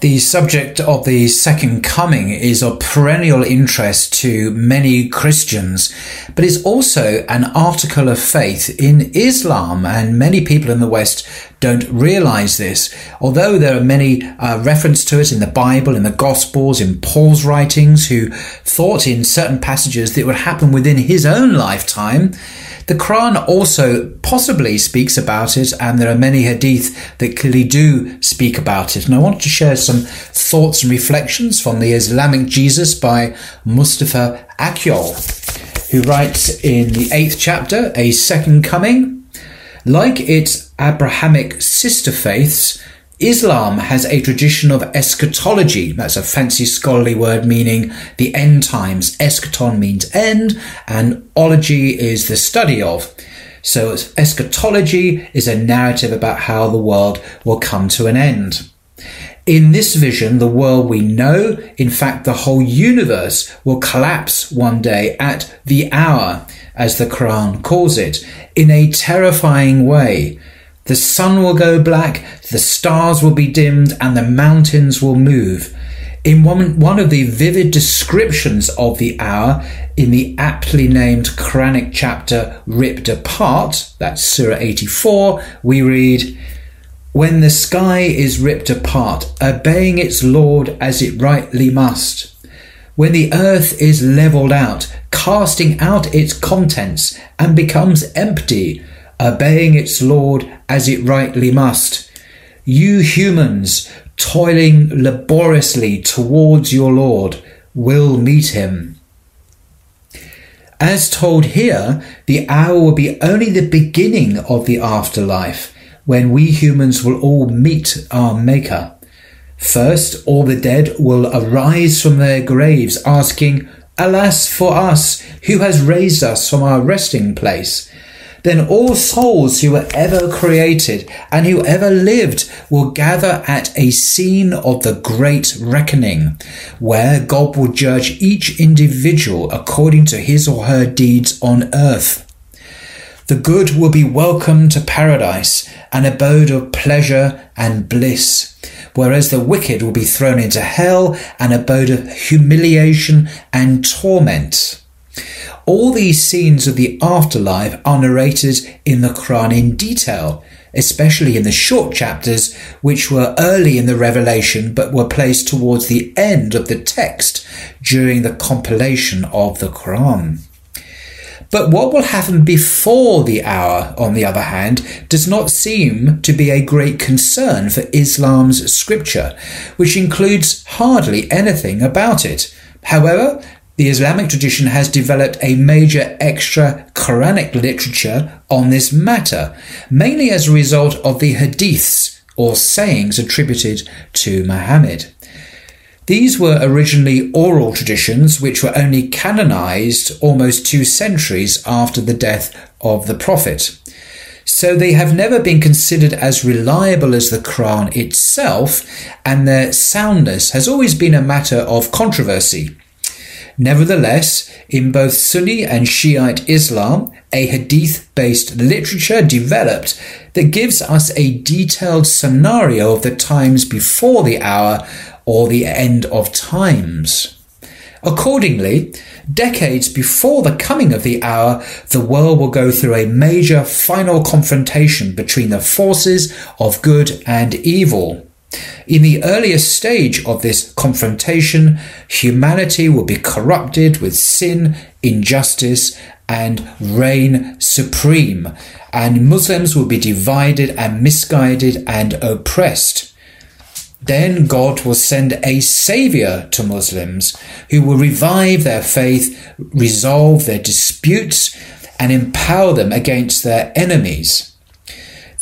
The subject of the second coming is of perennial interest to many Christians, but is also an article of faith in Islam, and many people in the West don't realize this. Although there are many uh, reference to it in the Bible, in the Gospels, in Paul's writings, who thought in certain passages that it would happen within his own lifetime. The Quran also possibly speaks about it, and there are many hadith that clearly do speak about it. And I want to share some thoughts and reflections from the Islamic Jesus by Mustafa Akyol, who writes in the eighth chapter, A Second Coming. Like its Abrahamic sister faiths, Islam has a tradition of eschatology. That's a fancy scholarly word meaning the end times. Eschaton means end, and ology is the study of. So eschatology is a narrative about how the world will come to an end. In this vision, the world we know, in fact, the whole universe will collapse one day at the hour, as the Quran calls it, in a terrifying way. The sun will go black, the stars will be dimmed, and the mountains will move. In one, one of the vivid descriptions of the hour in the aptly named Quranic chapter Ripped Apart, that's Surah 84, we read, When the sky is ripped apart, obeying its Lord as it rightly must. When the earth is levelled out, casting out its contents, and becomes empty, obeying its Lord as it rightly must. You humans, toiling laboriously towards your Lord, will meet him. As told here, the hour will be only the beginning of the afterlife, when we humans will all meet our Maker. First, all the dead will arise from their graves, asking, Alas for us, who has raised us from our resting place? Then all souls who were ever created and who ever lived will gather at a scene of the great reckoning, where God will judge each individual according to his or her deeds on earth. The good will be welcomed to paradise, an abode of pleasure and bliss, whereas the wicked will be thrown into hell, an abode of humiliation and torment. All these scenes of the afterlife are narrated in the Quran in detail, especially in the short chapters which were early in the revelation but were placed towards the end of the text during the compilation of the Quran. But what will happen before the hour, on the other hand, does not seem to be a great concern for Islam's scripture, which includes hardly anything about it. However, the Islamic tradition has developed a major extra Quranic literature on this matter, mainly as a result of the hadiths or sayings attributed to Muhammad. These were originally oral traditions which were only canonized almost two centuries after the death of the Prophet. So they have never been considered as reliable as the Quran itself, and their soundness has always been a matter of controversy. Nevertheless, in both Sunni and Shiite Islam, a hadith based literature developed that gives us a detailed scenario of the times before the hour or the end of times. Accordingly, decades before the coming of the hour, the world will go through a major final confrontation between the forces of good and evil. In the earliest stage of this confrontation, humanity will be corrupted with sin, injustice, and reign supreme, and Muslims will be divided and misguided and oppressed. Then God will send a savior to Muslims who will revive their faith, resolve their disputes, and empower them against their enemies.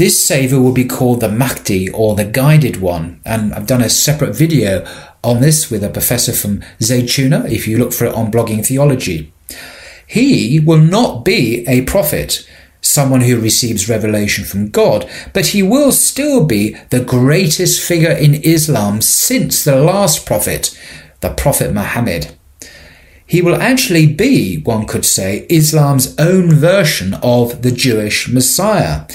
This savior will be called the Mahdi or the Guided One, and I've done a separate video on this with a professor from Zaytuna if you look for it on blogging theology. He will not be a prophet, someone who receives revelation from God, but he will still be the greatest figure in Islam since the last prophet, the Prophet Muhammad. He will actually be, one could say, Islam's own version of the Jewish Messiah.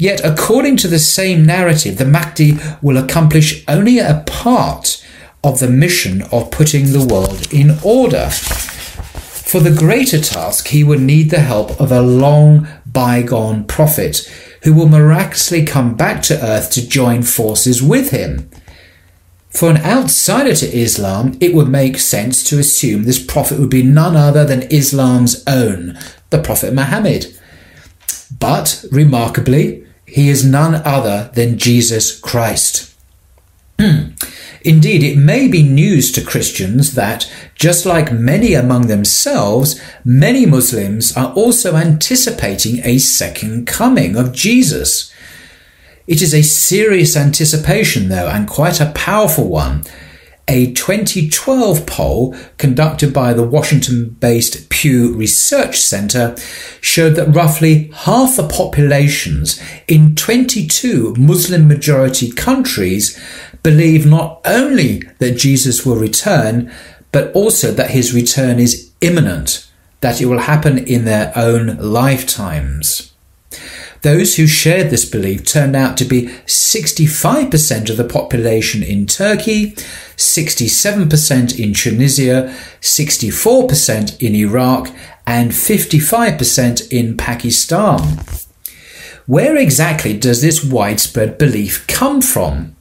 Yet, according to the same narrative, the Mahdi will accomplish only a part of the mission of putting the world in order. For the greater task, he would need the help of a long bygone prophet who will miraculously come back to earth to join forces with him. For an outsider to Islam, it would make sense to assume this prophet would be none other than Islam's own, the Prophet Muhammad. But, remarkably, he is none other than Jesus Christ. Hmm. Indeed, it may be news to Christians that, just like many among themselves, many Muslims are also anticipating a second coming of Jesus. It is a serious anticipation, though, and quite a powerful one. A 2012 poll conducted by the Washington based Pew Research Center showed that roughly half the populations in 22 Muslim majority countries believe not only that Jesus will return, but also that his return is imminent, that it will happen in their own lifetimes. Those who shared this belief turned out to be 65% of the population in Turkey, 67% in Tunisia, 64% in Iraq, and 55% in Pakistan. Where exactly does this widespread belief come from?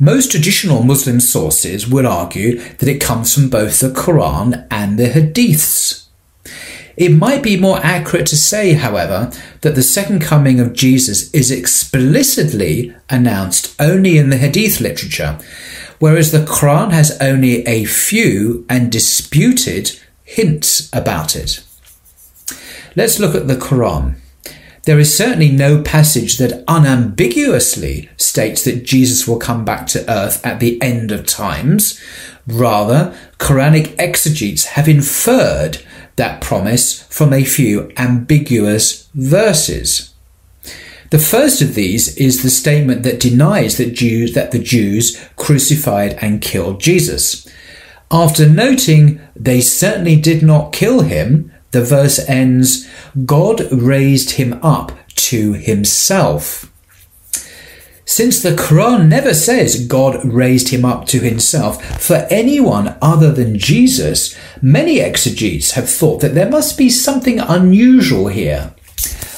Most traditional Muslim sources would argue that it comes from both the Quran and the Hadiths. It might be more accurate to say, however, that the second coming of Jesus is explicitly announced only in the Hadith literature, whereas the Quran has only a few and disputed hints about it. Let's look at the Quran. There is certainly no passage that unambiguously states that Jesus will come back to earth at the end of times. Rather, Quranic exegetes have inferred that promise from a few ambiguous verses. The first of these is the statement that denies that Jews that the Jews crucified and killed Jesus. After noting they certainly did not kill him, the verse ends, God raised him up to himself. Since the Quran never says God raised him up to himself for anyone other than Jesus, many exegetes have thought that there must be something unusual here.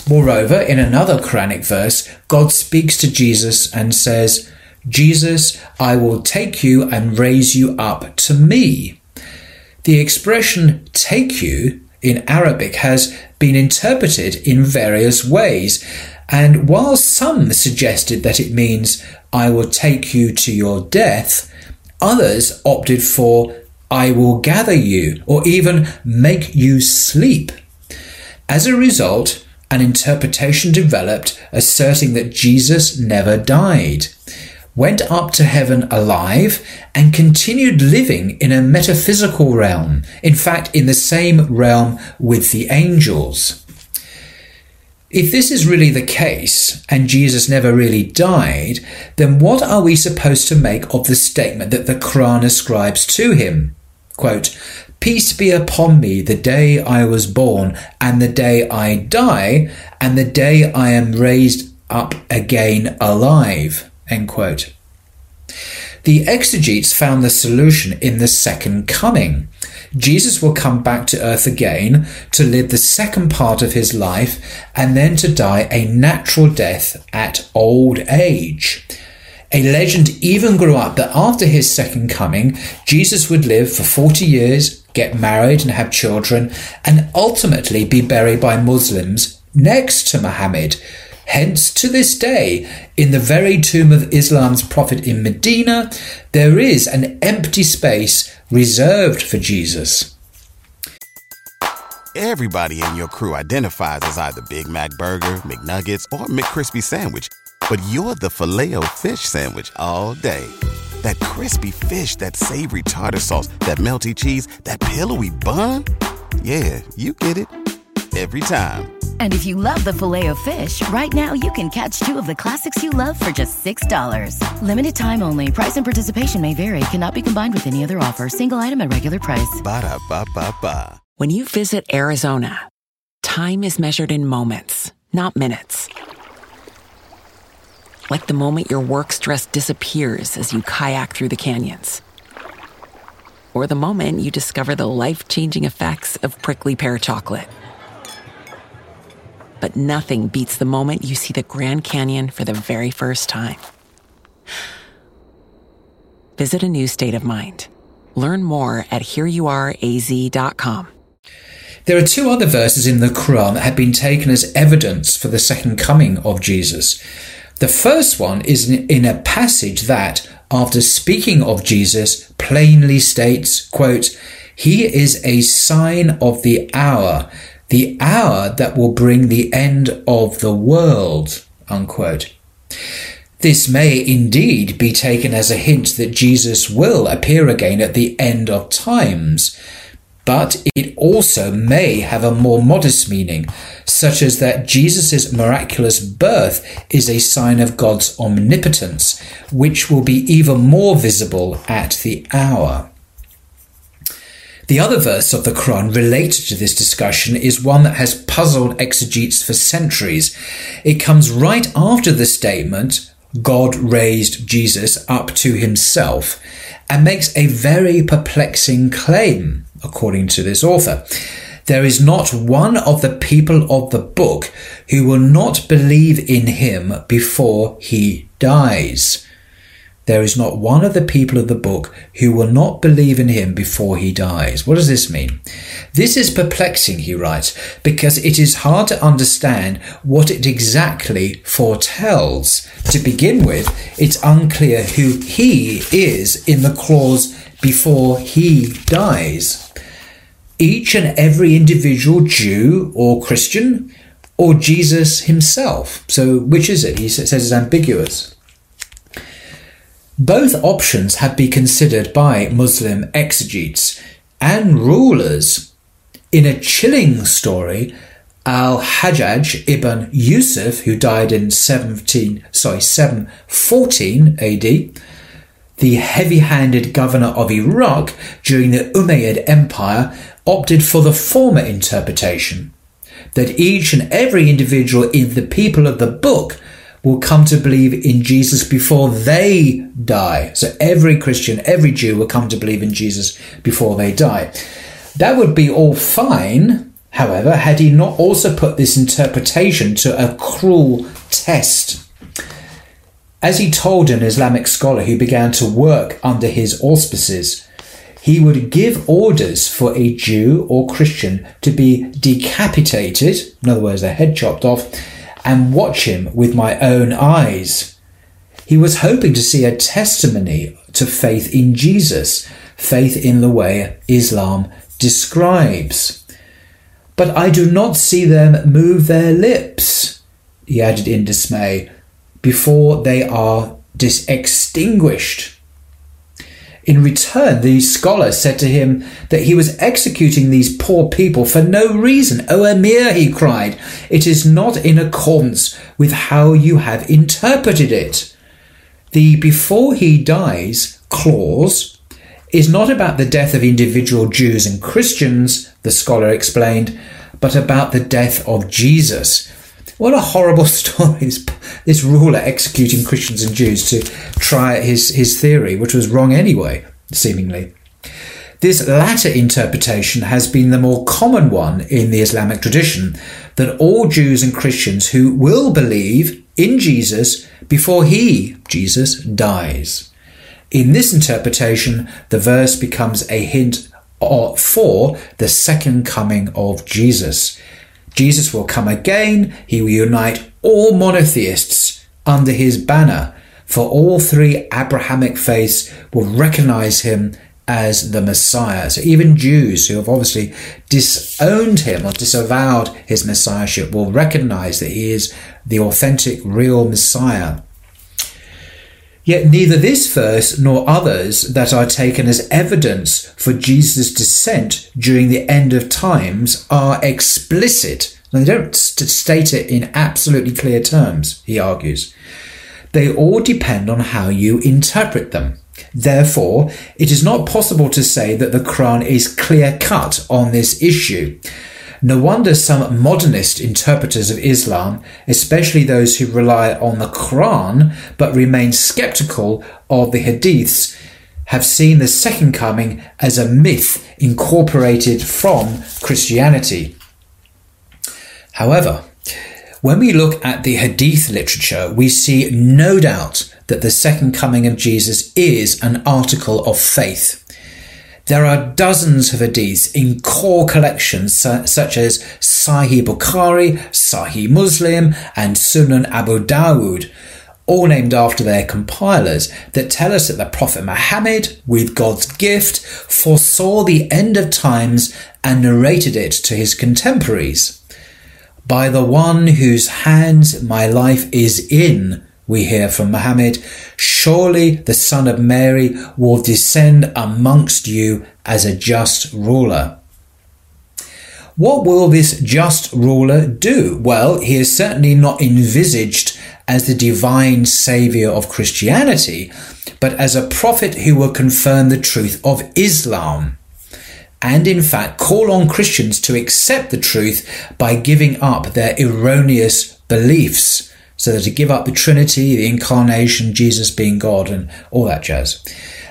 Moreover, in another Quranic verse, God speaks to Jesus and says, Jesus, I will take you and raise you up to me. The expression take you in Arabic has been interpreted in various ways. And while some suggested that it means I will take you to your death, others opted for I will gather you or even make you sleep. As a result, an interpretation developed asserting that Jesus never died went up to heaven alive, and continued living in a metaphysical realm, in fact, in the same realm with the angels. If this is really the case, and Jesus never really died, then what are we supposed to make of the statement that the Quran ascribes to him? Quote, Peace be upon me the day I was born, and the day I die, and the day I am raised up again alive. End quote. The exegetes found the solution in the second coming. Jesus will come back to earth again to live the second part of his life and then to die a natural death at old age. A legend even grew up that after his second coming, Jesus would live for 40 years, get married and have children, and ultimately be buried by Muslims next to Muhammad. Hence, to this day, in the very tomb of Islam's prophet in Medina, there is an empty space reserved for Jesus. Everybody in your crew identifies as either Big Mac Burger, McNuggets, or McCrispy Sandwich, but you're the filet fish Sandwich all day. That crispy fish, that savory tartar sauce, that melty cheese, that pillowy bun. Yeah, you get it every time. And if you love the Filet-O-Fish, right now you can catch two of the classics you love for just $6. Limited time only. Price and participation may vary. Cannot be combined with any other offer. Single item at regular price. Ba da ba ba ba. When you visit Arizona, time is measured in moments, not minutes. Like the moment your work stress disappears as you kayak through the canyons. Or the moment you discover the life changing effects of prickly pear chocolate but nothing beats the moment you see the Grand Canyon for the very first time. Visit a new state of mind. Learn more at hereyouareaz.com. There are two other verses in the Quran that have been taken as evidence for the second coming of Jesus. The first one is in a passage that, after speaking of Jesus, plainly states, quote, He is a sign of the hour the hour that will bring the end of the world. Unquote. This may indeed be taken as a hint that Jesus will appear again at the end of times, but it also may have a more modest meaning, such as that Jesus' miraculous birth is a sign of God's omnipotence, which will be even more visible at the hour. The other verse of the Quran related to this discussion is one that has puzzled exegetes for centuries. It comes right after the statement, God raised Jesus up to himself, and makes a very perplexing claim, according to this author. There is not one of the people of the book who will not believe in him before he dies. There is not one of the people of the book who will not believe in him before he dies. What does this mean? This is perplexing, he writes, because it is hard to understand what it exactly foretells. To begin with, it's unclear who he is in the clause before he dies. Each and every individual Jew or Christian or Jesus himself. So which is it? He says it's ambiguous. Both options have been considered by Muslim exegetes and rulers. In a chilling story, Al-Hajjaj ibn Yusuf, who died in 17, sorry, 714 AD, the heavy-handed governor of Iraq during the Umayyad Empire, opted for the former interpretation, that each and every individual in the people of the book will come to believe in Jesus before they die. So every Christian, every Jew will come to believe in Jesus before they die. That would be all fine, however, had he not also put this interpretation to a cruel test. As he told an Islamic scholar who began to work under his auspices, he would give orders for a Jew or Christian to be decapitated, in other words, their head chopped off, and watch him with my own eyes. He was hoping to see a testimony to faith in Jesus, faith in the way Islam describes. But I do not see them move their lips, he added in dismay, before they are dis- extinguished. In return, the scholar said to him that he was executing these poor people for no reason. Oh, o Emir, he cried, it is not in accordance with how you have interpreted it. The before he dies clause is not about the death of individual Jews and Christians, the scholar explained, but about the death of Jesus. What a horrible story. This, this ruler executing Christians and Jews to try his, his theory, which was wrong anyway, seemingly. This latter interpretation has been the more common one in the Islamic tradition that all Jews and Christians who will believe in Jesus before he, Jesus, dies. In this interpretation, the verse becomes a hint uh, for the second coming of Jesus. Jesus will come again, he will unite all monotheists under his banner, for all three Abrahamic faiths will recognize him as the Messiah. So even Jews who have obviously disowned him or disavowed his messiahship will recognize that he is the authentic, real Messiah. Yet neither this verse nor others that are taken as evidence for Jesus' descent during the end of times are explicit. They don't state it in absolutely clear terms, he argues. They all depend on how you interpret them. Therefore, it is not possible to say that the Quran is clear cut on this issue. No wonder some modernist interpreters of Islam, especially those who rely on the Quran but remain skeptical of the Hadiths, have seen the second coming as a myth incorporated from Christianity. However, when we look at the Hadith literature, we see no doubt that the second coming of Jesus is an article of faith. There are dozens of hadiths in core collections such as Sahih Bukhari, Sahih Muslim, and Sunan Abu Dawud, all named after their compilers, that tell us that the Prophet Muhammad, with God's gift, foresaw the end of times and narrated it to his contemporaries. By the one whose hands my life is in, we hear from Muhammad, surely the son of Mary will descend amongst you as a just ruler. What will this just ruler do? Well, he is certainly not envisaged as the divine saviour of Christianity, but as a prophet who will confirm the truth of Islam. And in fact, call on Christians to accept the truth by giving up their erroneous beliefs so to give up the Trinity, the incarnation, Jesus being God, and all that jazz.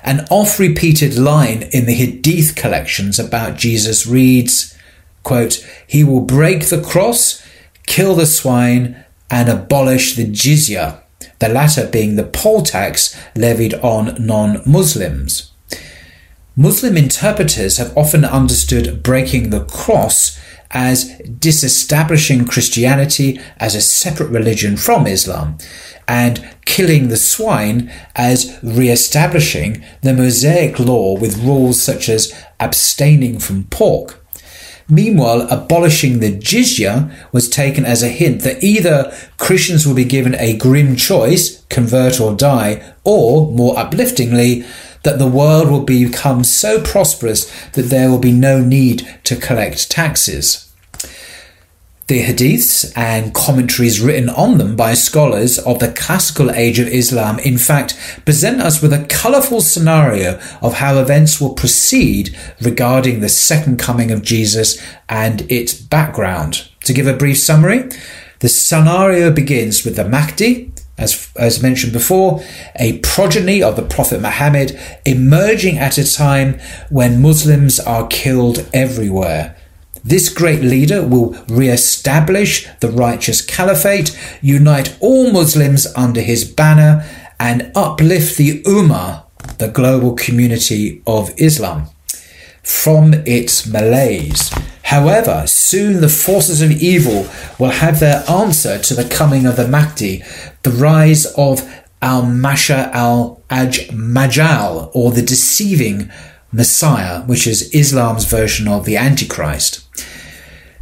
An oft repeated line in the Hadith collections about Jesus reads, quote, He will break the cross, kill the swine, and abolish the jizya, the latter being the poll tax levied on non Muslims. Muslim interpreters have often understood breaking the cross as disestablishing Christianity as a separate religion from Islam and killing the swine as re-establishing the Mosaic law with rules such as abstaining from pork. Meanwhile, abolishing the jizya was taken as a hint that either Christians will be given a grim choice, convert or die, or, more upliftingly, that the world will become so prosperous that there will be no need to collect taxes. The hadiths and commentaries written on them by scholars of the classical age of Islam, in fact, present us with a colourful scenario of how events will proceed regarding the second coming of Jesus and its background. To give a brief summary, the scenario begins with the Mahdi, as, as mentioned before, a progeny of the Prophet Muhammad emerging at a time when Muslims are killed everywhere. This great leader will re-establish the righteous caliphate, unite all Muslims under his banner, and uplift the Ummah, the global community of Islam, from its malaise. However, soon the forces of evil will have their answer to the coming of the Mahdi, the rise of al-Masih al-Dajjal, or the deceiving Messiah, which is Islam's version of the Antichrist.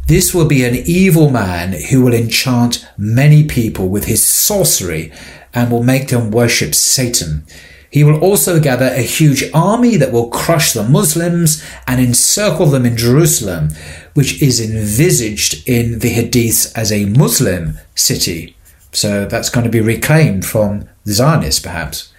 This will be an evil man who will enchant many people with his sorcery and will make them worship Satan. He will also gather a huge army that will crush the Muslims and encircle them in Jerusalem, which is envisaged in the Hadiths as a Muslim city. So that's going to be reclaimed from the Zionists, perhaps.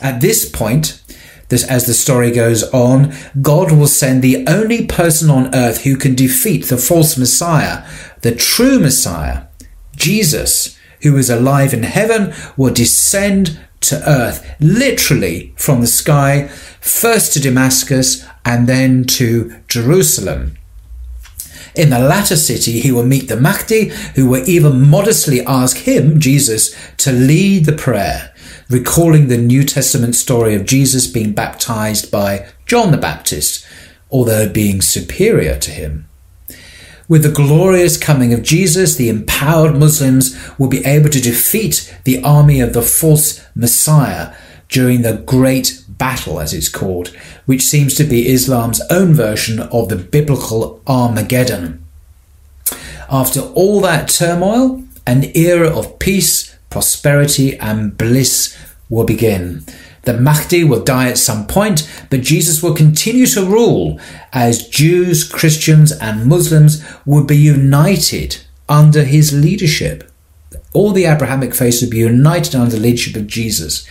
At this point, this, as the story goes on, God will send the only person on earth who can defeat the false Messiah, the true Messiah, Jesus, who is alive in heaven, will descend to earth, literally from the sky, first to Damascus and then to Jerusalem. In the latter city, he will meet the Mahdi, who will even modestly ask him, Jesus, to lead the prayer, recalling the New Testament story of Jesus being baptized by John the Baptist, although being superior to him. With the glorious coming of Jesus, the empowered Muslims will be able to defeat the army of the false Messiah during the Great Battle, as it's called, which seems to be Islam's own version of the biblical Armageddon. After all that turmoil, an era of peace, prosperity, and bliss will begin. The Mahdi will die at some point, but Jesus will continue to rule as Jews, Christians, and Muslims will be united under his leadership. All the Abrahamic faiths will be united under the leadership of Jesus.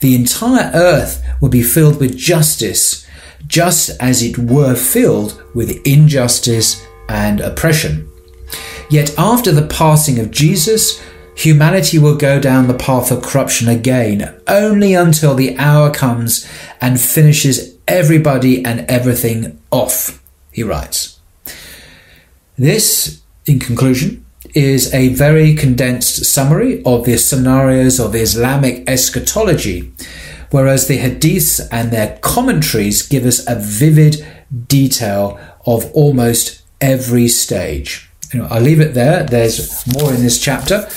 The entire earth will be filled with justice, just as it were filled with injustice and oppression. Yet after the passing of Jesus, humanity will go down the path of corruption again, only until the hour comes and finishes everybody and everything off, he writes. This, in conclusion, is a very condensed summary of the scenarios of Islamic eschatology, whereas the hadiths and their commentaries give us a vivid detail of almost every stage. Know, I'll leave it there. There's more in this chapter,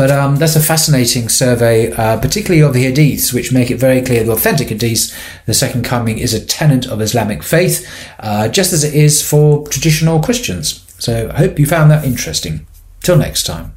but um, that's a fascinating survey, uh, particularly of the hadiths, which make it very clear the authentic hadiths, the second coming is a tenet of Islamic faith, uh, just as it is for traditional Christians. So I hope you found that interesting. Till next time.